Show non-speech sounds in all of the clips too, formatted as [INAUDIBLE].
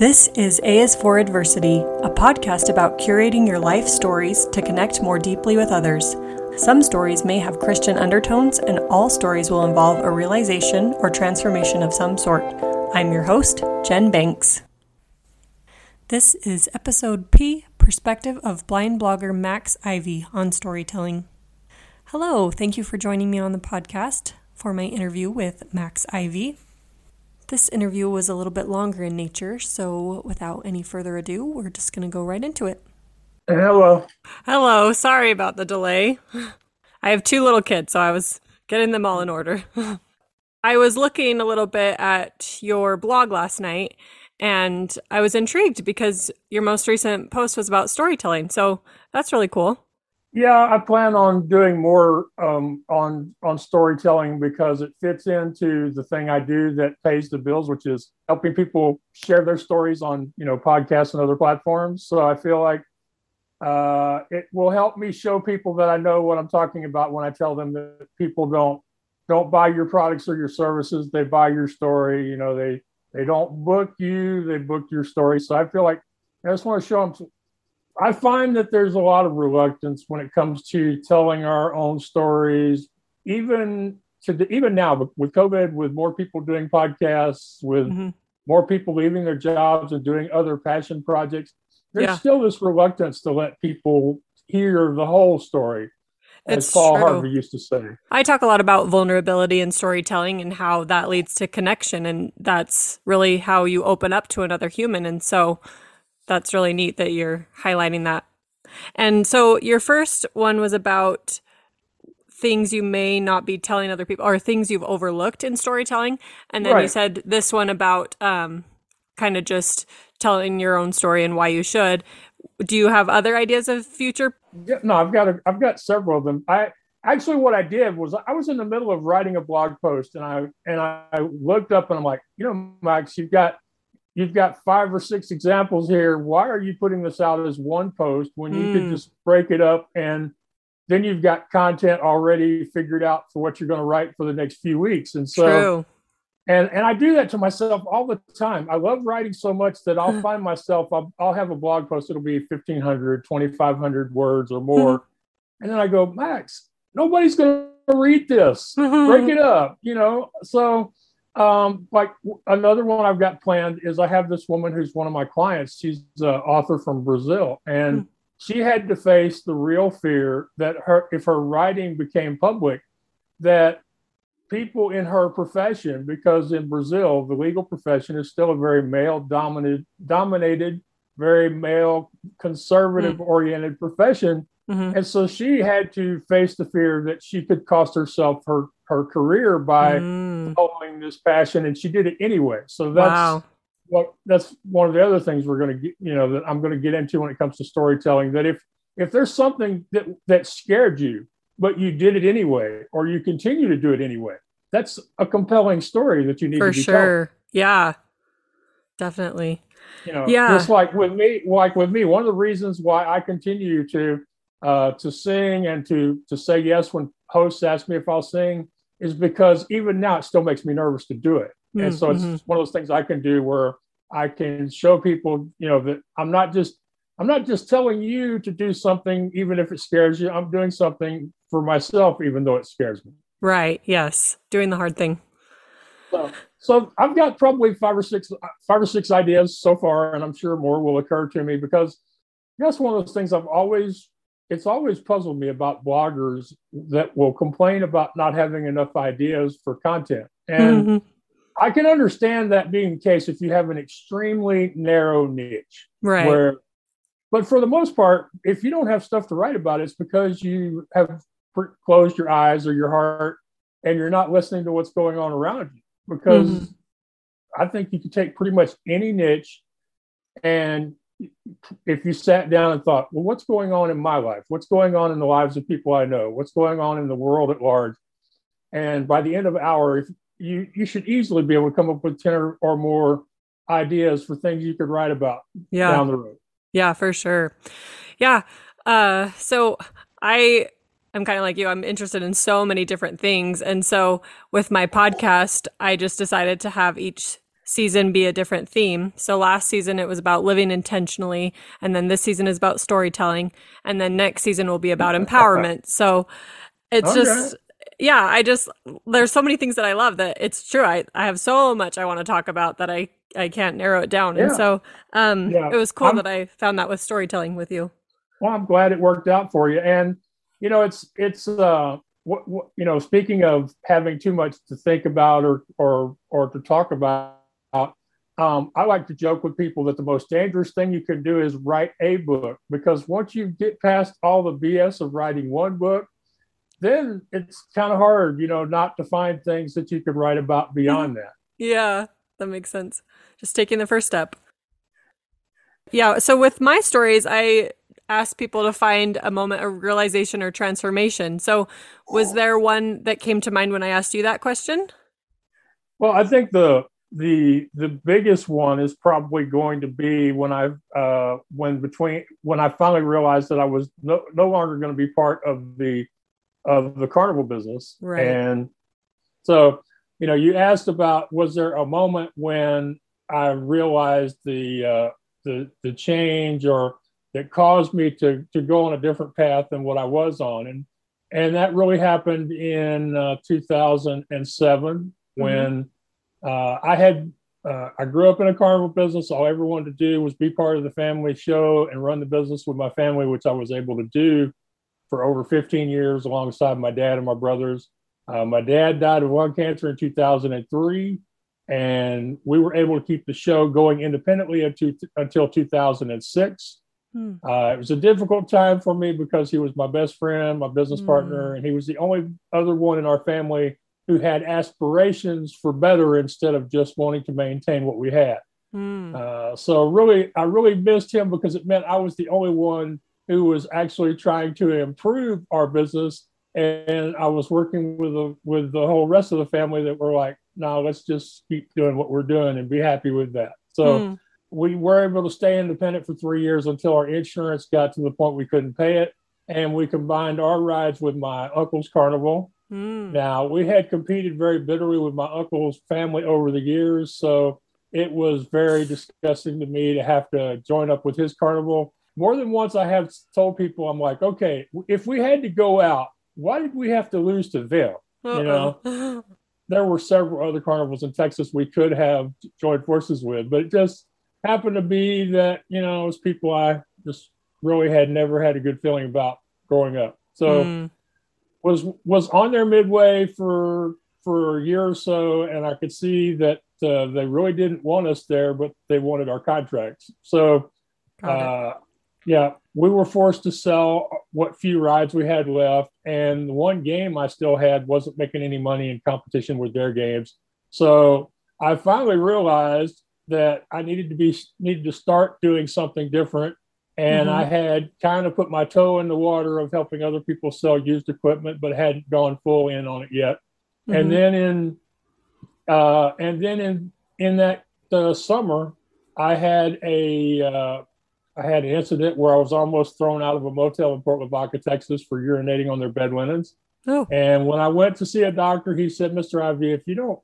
This is A is for Adversity, a podcast about curating your life stories to connect more deeply with others. Some stories may have Christian undertones, and all stories will involve a realization or transformation of some sort. I'm your host, Jen Banks. This is episode P Perspective of blind blogger Max Ivey on storytelling. Hello, thank you for joining me on the podcast for my interview with Max Ivey. This interview was a little bit longer in nature, so without any further ado, we're just going to go right into it. Hello. Hello. Sorry about the delay. [LAUGHS] I have two little kids, so I was getting them all in order. [LAUGHS] I was looking a little bit at your blog last night and I was intrigued because your most recent post was about storytelling. So that's really cool. Yeah, I plan on doing more um, on on storytelling because it fits into the thing I do that pays the bills, which is helping people share their stories on you know podcasts and other platforms. So I feel like uh, it will help me show people that I know what I'm talking about when I tell them that people don't don't buy your products or your services; they buy your story. You know, they they don't book you; they book your story. So I feel like I just want to show them I find that there's a lot of reluctance when it comes to telling our own stories, even to even now with COVID, with more people doing podcasts, with mm-hmm. more people leaving their jobs and doing other passion projects. There's yeah. still this reluctance to let people hear the whole story. It's as Paul true. Harvey used to say. I talk a lot about vulnerability and storytelling and how that leads to connection. And that's really how you open up to another human. And so that's really neat that you're highlighting that. And so your first one was about things you may not be telling other people or things you've overlooked in storytelling. And then right. you said this one about um, kind of just telling your own story and why you should. Do you have other ideas of future? Yeah, no, I've got a, I've got several of them. I actually what I did was I was in the middle of writing a blog post and I and I looked up and I'm like, you know, Max, you've got you've got five or six examples here. Why are you putting this out as one post when you mm. could hmm. just break it up and then you've got content already figured out for what you're going to write for the next few weeks. And so, True. and and I do that to myself all the time. I love writing so much that I'll find myself, I'll, I'll have a blog post, it'll be 1500, 2500 words or more. Mm-hmm. And then I go, Max, nobody's going to read this. Break it up, you know? So, um, like another one I've got planned is I have this woman who's one of my clients. She's an author from Brazil, and mm. she had to face the real fear that her, if her writing became public, that people in her profession, because in Brazil the legal profession is still a very male dominated, dominated, very male conservative mm. oriented profession, mm-hmm. and so she had to face the fear that she could cost herself her her career by mm. following this passion, and she did it anyway. So that's wow. what that's one of the other things we're going to get, you know, that I'm going to get into when it comes to storytelling. That if if there's something that that scared you, but you did it anyway, or you continue to do it anyway, that's a compelling story that you need for sure. Told. Yeah, definitely. You know, yeah. just like with me, like with me, one of the reasons why I continue to uh, to sing and to to say yes when hosts ask me if I'll sing is because even now it still makes me nervous to do it. Mm-hmm. And so it's mm-hmm. one of those things I can do where I can show people, you know, that I'm not just I'm not just telling you to do something even if it scares you. I'm doing something for myself even though it scares me. Right. Yes. Doing the hard thing. So, so I've got probably five or six five or six ideas so far and I'm sure more will occur to me because that's one of those things I've always it's always puzzled me about bloggers that will complain about not having enough ideas for content. And mm-hmm. I can understand that being the case if you have an extremely narrow niche. Right. Where, but for the most part, if you don't have stuff to write about, it's because you have closed your eyes or your heart and you're not listening to what's going on around you. Because mm-hmm. I think you can take pretty much any niche and if you sat down and thought, well, what's going on in my life? What's going on in the lives of people I know? What's going on in the world at large? And by the end of an hour, if you you should easily be able to come up with 10 or, or more ideas for things you could write about yeah. down the road. Yeah, for sure. Yeah. Uh, so I am kind of like you. I'm interested in so many different things. And so with my podcast, I just decided to have each season be a different theme. So last season it was about living intentionally, and then this season is about storytelling, and then next season will be about [LAUGHS] empowerment. So it's okay. just yeah, I just there's so many things that I love that it's true. I I have so much I want to talk about that I I can't narrow it down. Yeah. And so um yeah. it was cool I'm, that I found that with storytelling with you. Well, I'm glad it worked out for you. And you know, it's it's uh what, what you know, speaking of having too much to think about or or or to talk about um, I like to joke with people that the most dangerous thing you can do is write a book because once you get past all the BS of writing one book, then it's kind of hard, you know, not to find things that you can write about beyond that. Yeah, that makes sense. Just taking the first step. Yeah. So with my stories, I ask people to find a moment of realization or transformation. So was there one that came to mind when I asked you that question? Well, I think the the the biggest one is probably going to be when I uh, when between when I finally realized that I was no, no longer going to be part of the of the carnival business. Right. And so, you know, you asked about was there a moment when I realized the uh, the the change or that caused me to to go on a different path than what I was on, and and that really happened in uh, 2007 mm-hmm. when uh, I had uh, I grew up in a carnival business. All I ever wanted to do was be part of the family show and run the business with my family, which I was able to do for over 15 years alongside my dad and my brothers. Uh, my dad died of lung cancer in 2003, and we were able to keep the show going independently until, until 2006. Hmm. Uh, it was a difficult time for me because he was my best friend, my business hmm. partner, and he was the only other one in our family who had aspirations for better instead of just wanting to maintain what we had. Hmm. Uh, so really, I really missed him because it meant I was the only one who was actually trying to improve our business. And I was working with the with the whole rest of the family that were like, no, let's just keep doing what we're doing and be happy with that. So mm. we were able to stay independent for three years until our insurance got to the point we couldn't pay it. And we combined our rides with my uncle's carnival. Mm. Now, we had competed very bitterly with my uncle's family over the years. So it was very disgusting to me to have to join up with his carnival more than once I have told people, I'm like, okay, if we had to go out, why did we have to lose to them? Uh-uh. You know, [LAUGHS] there were several other carnivals in Texas we could have joined forces with, but it just happened to be that, you know, it was people I just really had never had a good feeling about growing up. So mm. Was was on there midway for for a year or so, and I could see that uh, they really didn't want us there, but they wanted our contracts. So uh, yeah, we were forced to sell what few rides we had left, and the one game I still had wasn't making any money in competition with their games. So I finally realized that I needed to be needed to start doing something different. And mm-hmm. I had kind of put my toe in the water of helping other people sell used equipment, but hadn't gone full in on it yet. Mm-hmm. And then in uh, and then in in that uh, summer, I had a uh, I had an incident where I was almost thrown out of a motel in Port Lavaca, Texas, for urinating on their bed linens. Oh. And when I went to see a doctor, he said, "Mr. Ivey, if you don't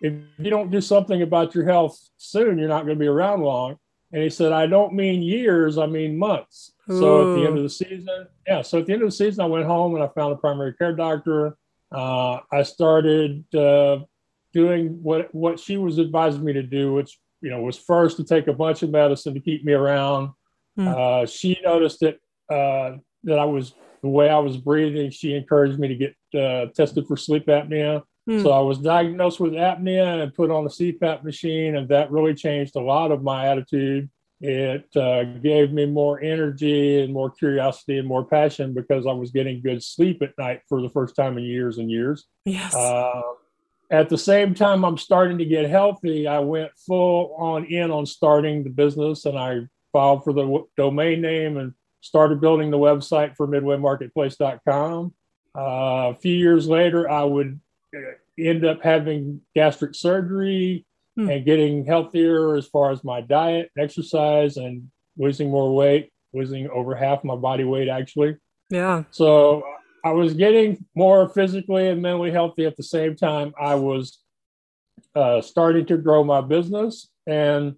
if you don't do something about your health soon, you're not going to be around long." And he said, "I don't mean years, I mean months." Ooh. So at the end of the season, yeah. So at the end of the season, I went home and I found a primary care doctor. Uh, I started uh, doing what what she was advising me to do, which you know was first to take a bunch of medicine to keep me around Mm. Uh, she noticed that uh, that I was the way I was breathing. She encouraged me to get uh, tested for sleep apnea. Mm. So I was diagnosed with apnea and put on a CPAP machine, and that really changed a lot of my attitude. It uh, gave me more energy and more curiosity and more passion because I was getting good sleep at night for the first time in years and years. Yes. Uh, at the same time, I'm starting to get healthy. I went full on in on starting the business, and I filed for the domain name and started building the website for midwaymarketplace.com. Uh, a few years later, I would end up having gastric surgery hmm. and getting healthier as far as my diet, and exercise, and losing more weight, losing over half my body weight actually. Yeah. So I was getting more physically and mentally healthy at the same time. I was uh, starting to grow my business. And,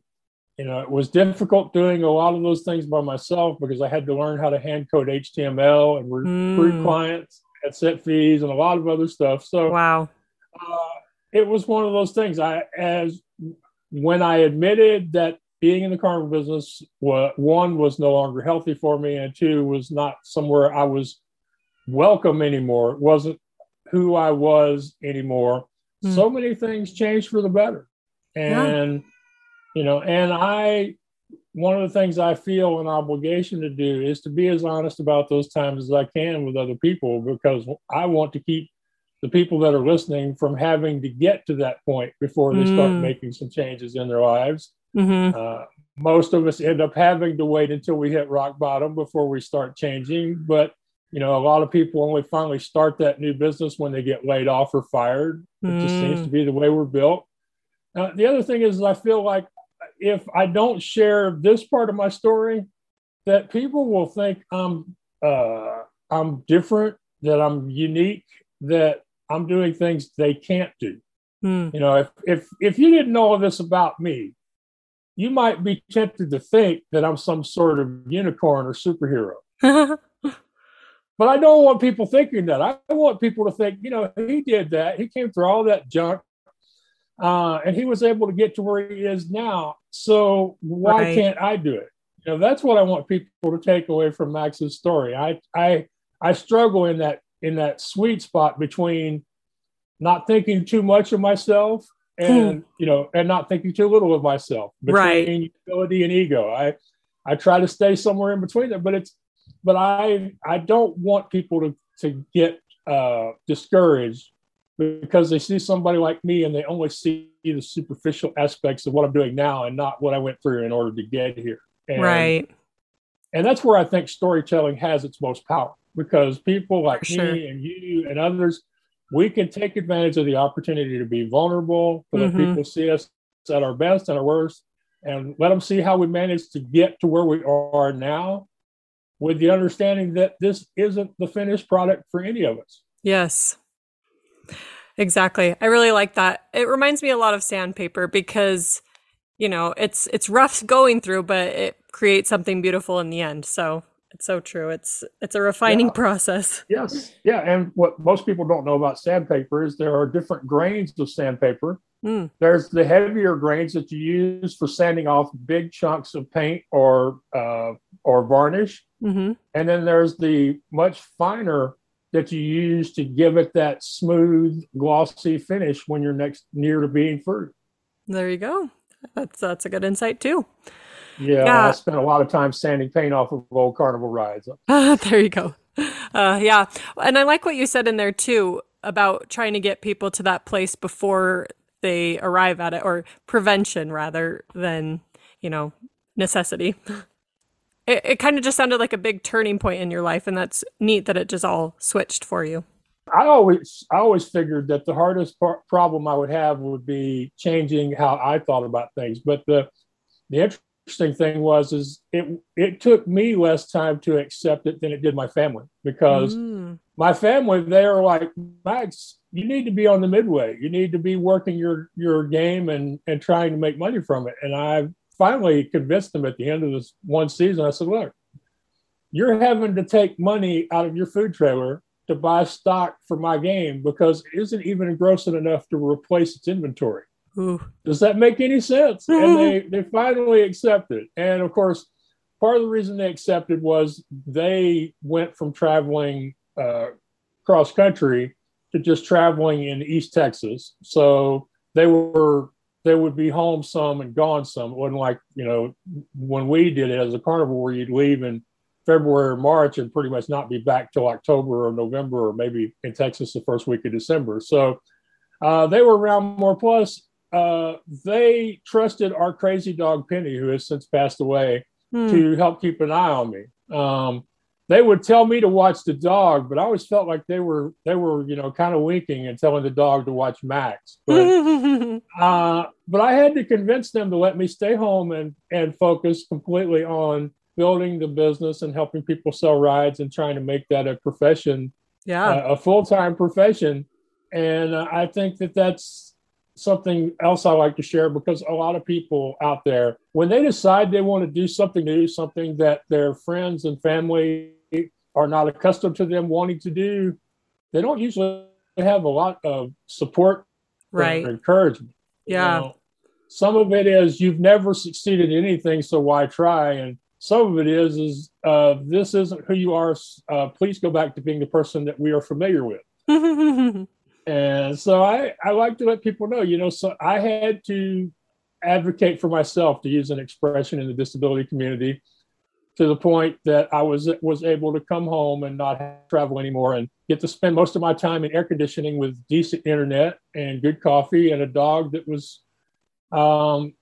you know, it was difficult doing a lot of those things by myself because I had to learn how to hand code HTML and recruit mm. clients and set fees and a lot of other stuff. So, wow. Uh, it was one of those things. I, as when I admitted that being in the carnival business, one was no longer healthy for me, and two was not somewhere I was welcome anymore. It wasn't who I was anymore. Mm. So many things changed for the better. And, yeah. you know, and I, one of the things I feel an obligation to do is to be as honest about those times as I can with other people because I want to keep the people that are listening from having to get to that point before they mm. start making some changes in their lives. Mm-hmm. Uh, most of us end up having to wait until we hit rock bottom before we start changing. But you know, a lot of people only finally start that new business when they get laid off or fired. It mm. just seems to be the way we're built. Uh, the other thing is, I feel like if I don't share this part of my story, that people will think I'm uh, I'm different, that I'm unique, that I'm doing things they can't do. Mm. You know, if if if you didn't know all this about me, you might be tempted to think that I'm some sort of unicorn or superhero. [LAUGHS] but I don't want people thinking that. I want people to think, you know, he did that. He came through all that junk, uh, and he was able to get to where he is now. So why right. can't I do it? You know, that's what I want people to take away from Max's story. I I I struggle in that in that sweet spot between not thinking too much of myself and you know and not thinking too little of myself between right. humility and ego. I i try to stay somewhere in between there but it's but i i don't want people to to get uh discouraged because they see somebody like me and they only see the superficial aspects of what i'm doing now and not what i went through in order to get here. And, right. and that's where i think storytelling has its most power because people like sure. me and you and others we can take advantage of the opportunity to be vulnerable, to let mm-hmm. people see us at our best and our worst, and let them see how we managed to get to where we are now with the understanding that this isn't the finished product for any of us. Yes. Exactly. I really like that. It reminds me a lot of sandpaper because you know, it's it's rough going through, but it creates something beautiful in the end. So it's so true. It's it's a refining yeah. process. Yes. Yeah. And what most people don't know about sandpaper is there are different grains of sandpaper. Mm. There's the heavier grains that you use for sanding off big chunks of paint or uh, or varnish, mm-hmm. and then there's the much finer that you use to give it that smooth, glossy finish when you're next near to being fruit. There you go. That's that's a good insight too. Yeah, yeah, I spent a lot of time sanding paint off of old carnival rides. [LAUGHS] there you go. Uh, yeah, and I like what you said in there too about trying to get people to that place before they arrive at it, or prevention rather than you know necessity. [LAUGHS] It, it kind of just sounded like a big turning point in your life, and that's neat that it just all switched for you. I always, I always figured that the hardest par- problem I would have would be changing how I thought about things. But the the interesting thing was is it it took me less time to accept it than it did my family because mm. my family they are like Max you need to be on the midway you need to be working your your game and and trying to make money from it and I finally convinced them at the end of this one season I said look you're having to take money out of your food trailer to buy stock for my game because it isn't even engrossing enough to replace its inventory. Does that make any sense? and they, they finally accepted. And of course, part of the reason they accepted was they went from traveling uh, cross country to just traveling in East Texas. So they were they would be home some and gone some. It wasn't like you know when we did it as a carnival where you'd leave in February or March and pretty much not be back till October or November or maybe in Texas the first week of December. So uh, they were around more. Plus, uh, they trusted our crazy dog Penny, who has since passed away, hmm. to help keep an eye on me. Um, they would tell me to watch the dog, but I always felt like they were they were you know kind of winking and telling the dog to watch Max. But, [LAUGHS] uh, but I had to convince them to let me stay home and and focus completely on building the business and helping people sell rides and trying to make that a profession, yeah, uh, a full time profession. And uh, I think that that's something else I like to share because a lot of people out there, when they decide they want to do something new, something that their friends and family are not accustomed to them wanting to do, they don't usually have a lot of support right. encouragement. Yeah. you know, some of it is you've never succeeded in anything so why try? And some of it is is uh, this isn't who you are uh, please go back to being the person that we are familiar with [LAUGHS] and so I, I like to let people know you know so i had to advocate for myself to use an expression in the disability community to the point that I was was able to come home and not travel anymore and get to spend most of my time in air conditioning with decent internet and good coffee and a dog that was um,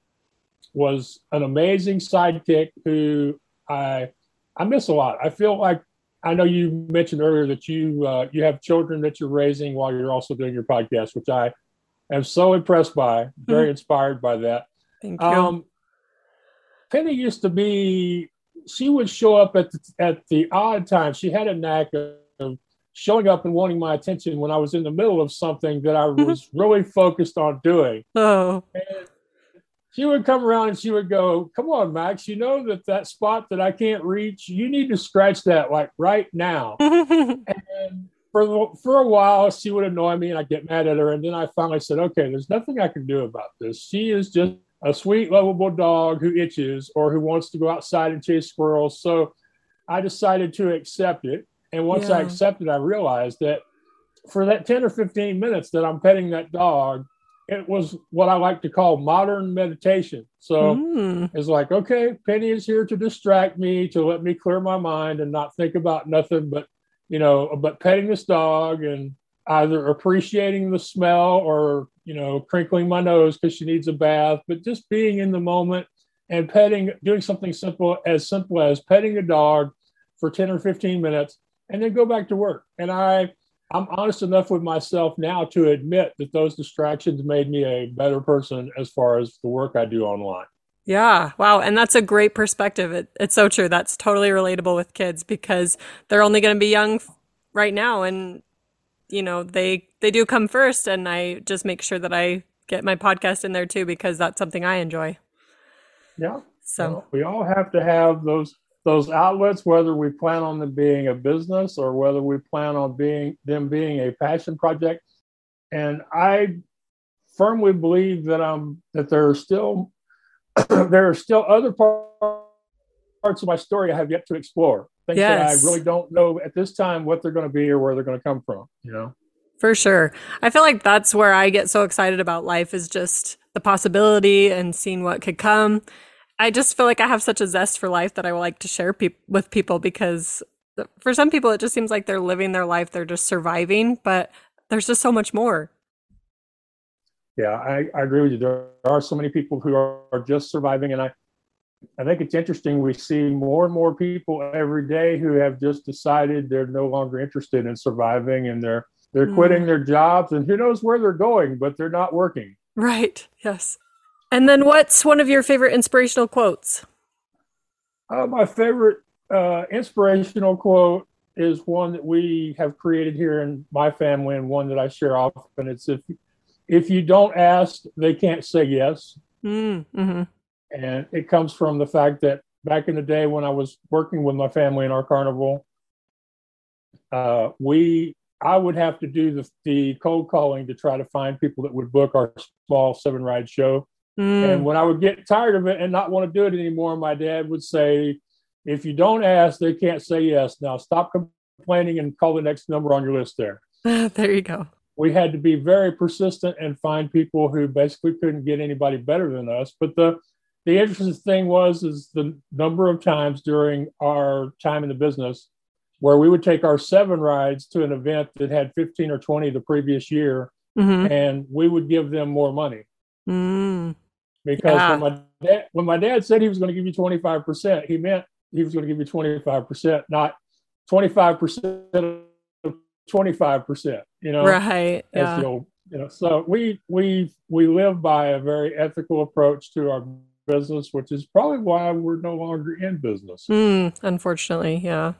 was an amazing sidekick who I I miss a lot. I feel like I know you mentioned earlier that you uh, you have children that you're raising while you're also doing your podcast, which I am so impressed by, very mm-hmm. inspired by that. Thank you. Um, Penny used to be she would show up at the, at the odd times. She had a knack of showing up and wanting my attention when I was in the middle of something that I mm-hmm. was really focused on doing. Oh. And she would come around and she would go, "Come on, Max, you know that that spot that I can't reach, you need to scratch that like right now." [LAUGHS] and for for a while, she would annoy me, and I'd get mad at her. And then I finally said, "Okay, there's nothing I can do about this. She is just a sweet, lovable dog who itches or who wants to go outside and chase squirrels. So I decided to accept it. And once yeah. I accepted, I realized that for that 10 or 15 minutes that I'm petting that dog, it was what I like to call modern meditation. So mm. it's like, okay, Penny is here to distract me, to let me clear my mind and not think about nothing but, you know, but petting this dog and either appreciating the smell or you know crinkling my nose because she needs a bath but just being in the moment and petting doing something simple as simple as petting a dog for 10 or 15 minutes and then go back to work and i i'm honest enough with myself now to admit that those distractions made me a better person as far as the work i do online yeah. Wow. And that's a great perspective. It, it's so true. That's totally relatable with kids because they're only going to be young right now. And you know, they they do come first and I just make sure that I get my podcast in there too because that's something I enjoy. Yeah. So well, we all have to have those those outlets, whether we plan on them being a business or whether we plan on being them being a passion project. And I firmly believe that um that there are still [CLEARS THROAT] there are still other parts of my story I have yet to explore things yes. that I really don't know at this time what they're going to be or where they're going to come from, you know? For sure. I feel like that's where I get so excited about life is just the possibility and seeing what could come. I just feel like I have such a zest for life that I would like to share pe- with people because for some people it just seems like they're living their life, they're just surviving, but there's just so much more. Yeah, I, I agree with you. There are so many people who are, are just surviving, and I I think it's interesting. We see more and more people every day who have just decided they're no longer interested in surviving and they're they're mm. quitting their jobs and who knows where they're going, but they're not working. Right. Yes. And then what's one of your favorite inspirational quotes? Uh, my favorite uh, inspirational quote is one that we have created here in my family and one that I share often. It's if if you don't ask, they can't say yes. Mm, mm-hmm. And it comes from the fact that back in the day when I was working with my family in our carnival, uh, we I would have to do the, the cold calling to try to find people that would book our small seven ride show. Mm. And when I would get tired of it and not want to do it anymore, my dad would say, if you don't ask, they can't say yes. Now stop complaining and call the next number on your list there. [LAUGHS] there you go. We had to be very persistent and find people who basically couldn't get anybody better than us. But the the interesting thing was is the number of times during our time in the business where we would take our seven rides to an event that had 15 or 20 the previous year mm-hmm. and we would give them more money mm. Because yeah. when, my dad, when my dad said he was going to give you 25% he meant he was going to give you 25% not 25% of 25% you know right yeah. You know so we we we live by a very ethical approach to our business, which is probably why we're no longer in business. Mm, unfortunately, yeah.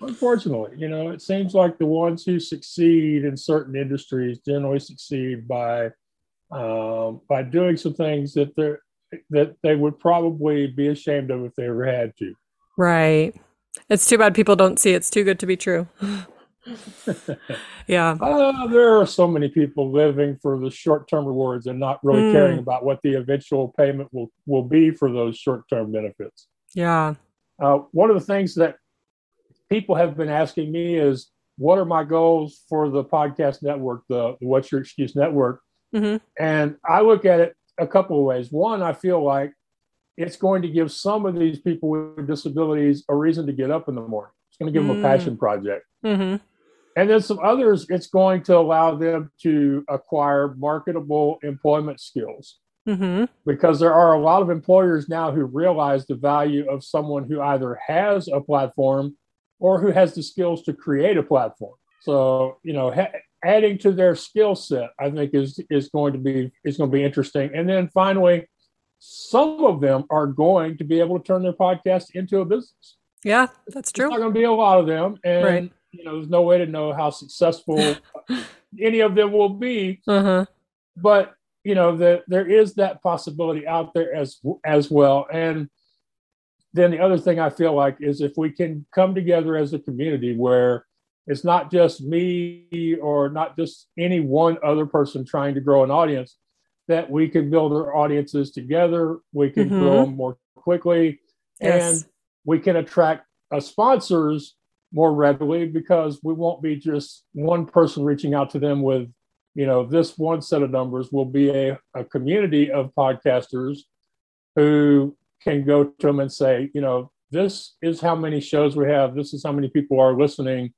Unfortunately, you know, it seems like the ones who succeed in certain industries generally succeed by um, by doing some things that they that they would probably be ashamed of if they ever had to. Right. It's too bad people don't see it's too good to be true. [LAUGHS] yeah. Uh, there are so many people living for the short term rewards and not really mm. caring about what the eventual payment will, will be for those short term benefits. Yeah. Uh, one of the things that people have been asking me is what are my goals for the podcast network, the, the What's Your Excuse network? Mm-hmm. And I look at it a couple of ways. One, I feel like it's going to give some of these people with disabilities a reason to get up in the morning. It's going to give mm. them a passion project. Mm-hmm. And then some others, it's going to allow them to acquire marketable employment skills. Mm-hmm. Because there are a lot of employers now who realize the value of someone who either has a platform or who has the skills to create a platform. So, you know, ha- adding to their skill set, I think is is going to be is going to be interesting. And then finally, some of them are going to be able to turn their podcast into a business. Yeah, that's true. It's not going to be a lot of them, and right. you know, there's no way to know how successful [LAUGHS] any of them will be. Uh-huh. But you know, the, there is that possibility out there as as well. And then the other thing I feel like is if we can come together as a community where it's not just me or not just any one other person trying to grow an audience, that we can build our audiences together, we can mm-hmm. grow them more quickly, yes. and we can attract uh, sponsors more readily because we won't be just one person reaching out to them with, you know, this one set of numbers. will be a, a community of podcasters who can go to them and say, you know, this is how many shows we have. This is how many people are listening.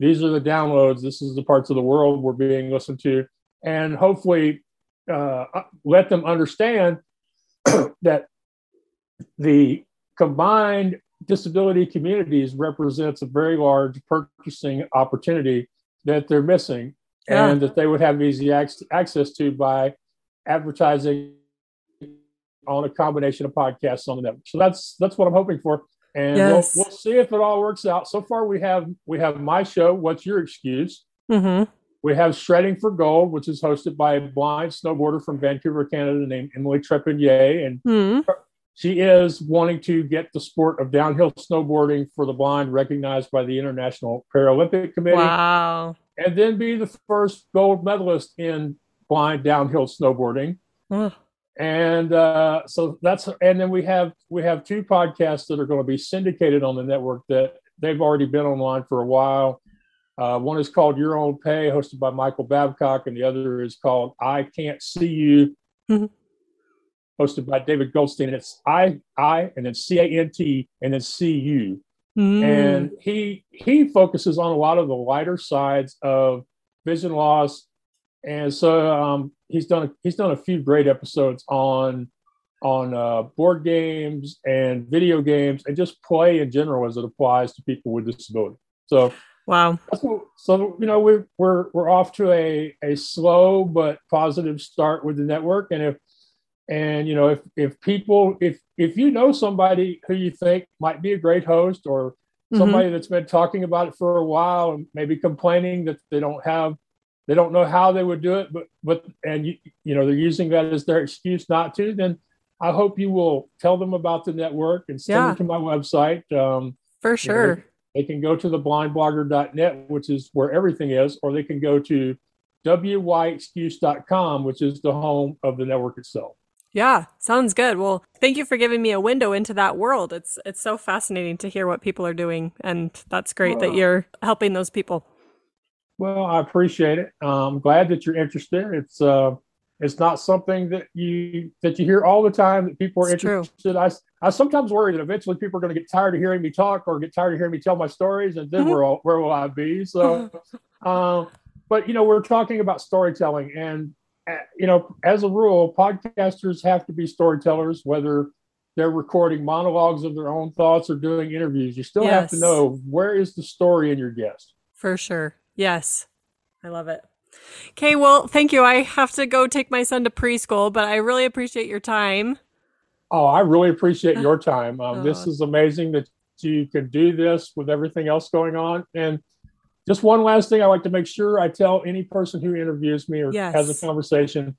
These are the downloads. This is the parts of the world we're being listened to. And hopefully, uh, let them understand [CLEARS THROAT] that the combined disability communities represents a very large purchasing opportunity that they're missing yeah. and that they would have easy ac- access to by advertising on a combination of podcasts on the network. So that's that's what I'm hoping for, and yes. we'll, we'll see if it all works out. So far, we have we have my show. What's your excuse? Mm-hmm. We have Shredding for Gold, which is hosted by a blind snowboarder from Vancouver, Canada, named Emily Trepanier. And mm-hmm. she is wanting to get the sport of downhill snowboarding for the blind recognized by the International Paralympic Committee. Wow. And then be the first gold medalist in blind downhill snowboarding. And uh, so that's and then we have we have two podcasts that are going to be syndicated on the network that they've already been online for a while. Uh, one is called Your Own Pay, hosted by Michael Babcock, and the other is called I Can't See You, mm-hmm. hosted by David Goldstein. And it's I, I, and then C A N T, and then C U. Mm. And he he focuses on a lot of the lighter sides of vision loss, and so um, he's done he's done a few great episodes on on uh, board games and video games and just play in general as it applies to people with disability. So Wow. So, so you know we're we're we're off to a a slow but positive start with the network, and if and you know if if people if if you know somebody who you think might be a great host or mm-hmm. somebody mm-hmm. that's been talking about it for a while and maybe complaining that they don't have they don't know how they would do it but but and you you know they're using that as their excuse not to then i hope you will tell them about the network and send yeah. them to my website um, for sure you know, they can go to the blindblogger.net, which is where everything is, or they can go to wyexcuse.com, which is the home of the network itself. Yeah, sounds good. Well, thank you for giving me a window into that world. It's it's so fascinating to hear what people are doing, and that's great that you're helping those people. Well, I appreciate it. I'm glad that you're interested. It's uh, it's not something that you that you hear all the time that people are it's interested. True. I I sometimes worry that eventually people are going to get tired of hearing me talk or get tired of hearing me tell my stories, and then mm-hmm. where where will I be? So, [LAUGHS] um, but you know, we're talking about storytelling, and uh, you know, as a rule, podcasters have to be storytellers, whether they're recording monologues of their own thoughts or doing interviews. You still yes. have to know where is the story in your guest. For sure. Yes, I love it. Okay, well, thank you. I have to go take my son to preschool, but I really appreciate your time. Oh, I really appreciate your time. [LAUGHS] Um, oh. This is amazing that you can do this with everything else going on. And just one last thing I like to make sure I tell any person who interviews me or yes. has a conversation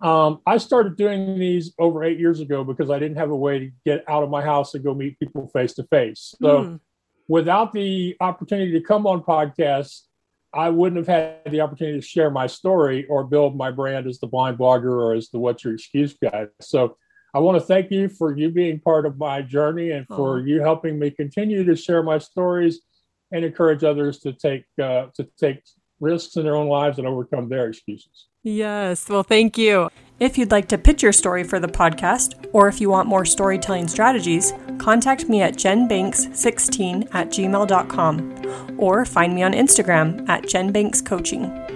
Um, I started doing these over eight years ago because I didn't have a way to get out of my house and go meet people face to face. So, mm. without the opportunity to come on podcasts, I wouldn't have had the opportunity to share my story or build my brand as the blind blogger or as the What's Your Excuse guy. So, I want to thank you for you being part of my journey and for you helping me continue to share my stories and encourage others to take uh, to take risks in their own lives and overcome their excuses. Yes. Well, thank you. If you'd like to pitch your story for the podcast, or if you want more storytelling strategies, contact me at jenbanks16 at gmail.com or find me on Instagram at jenbankscoaching.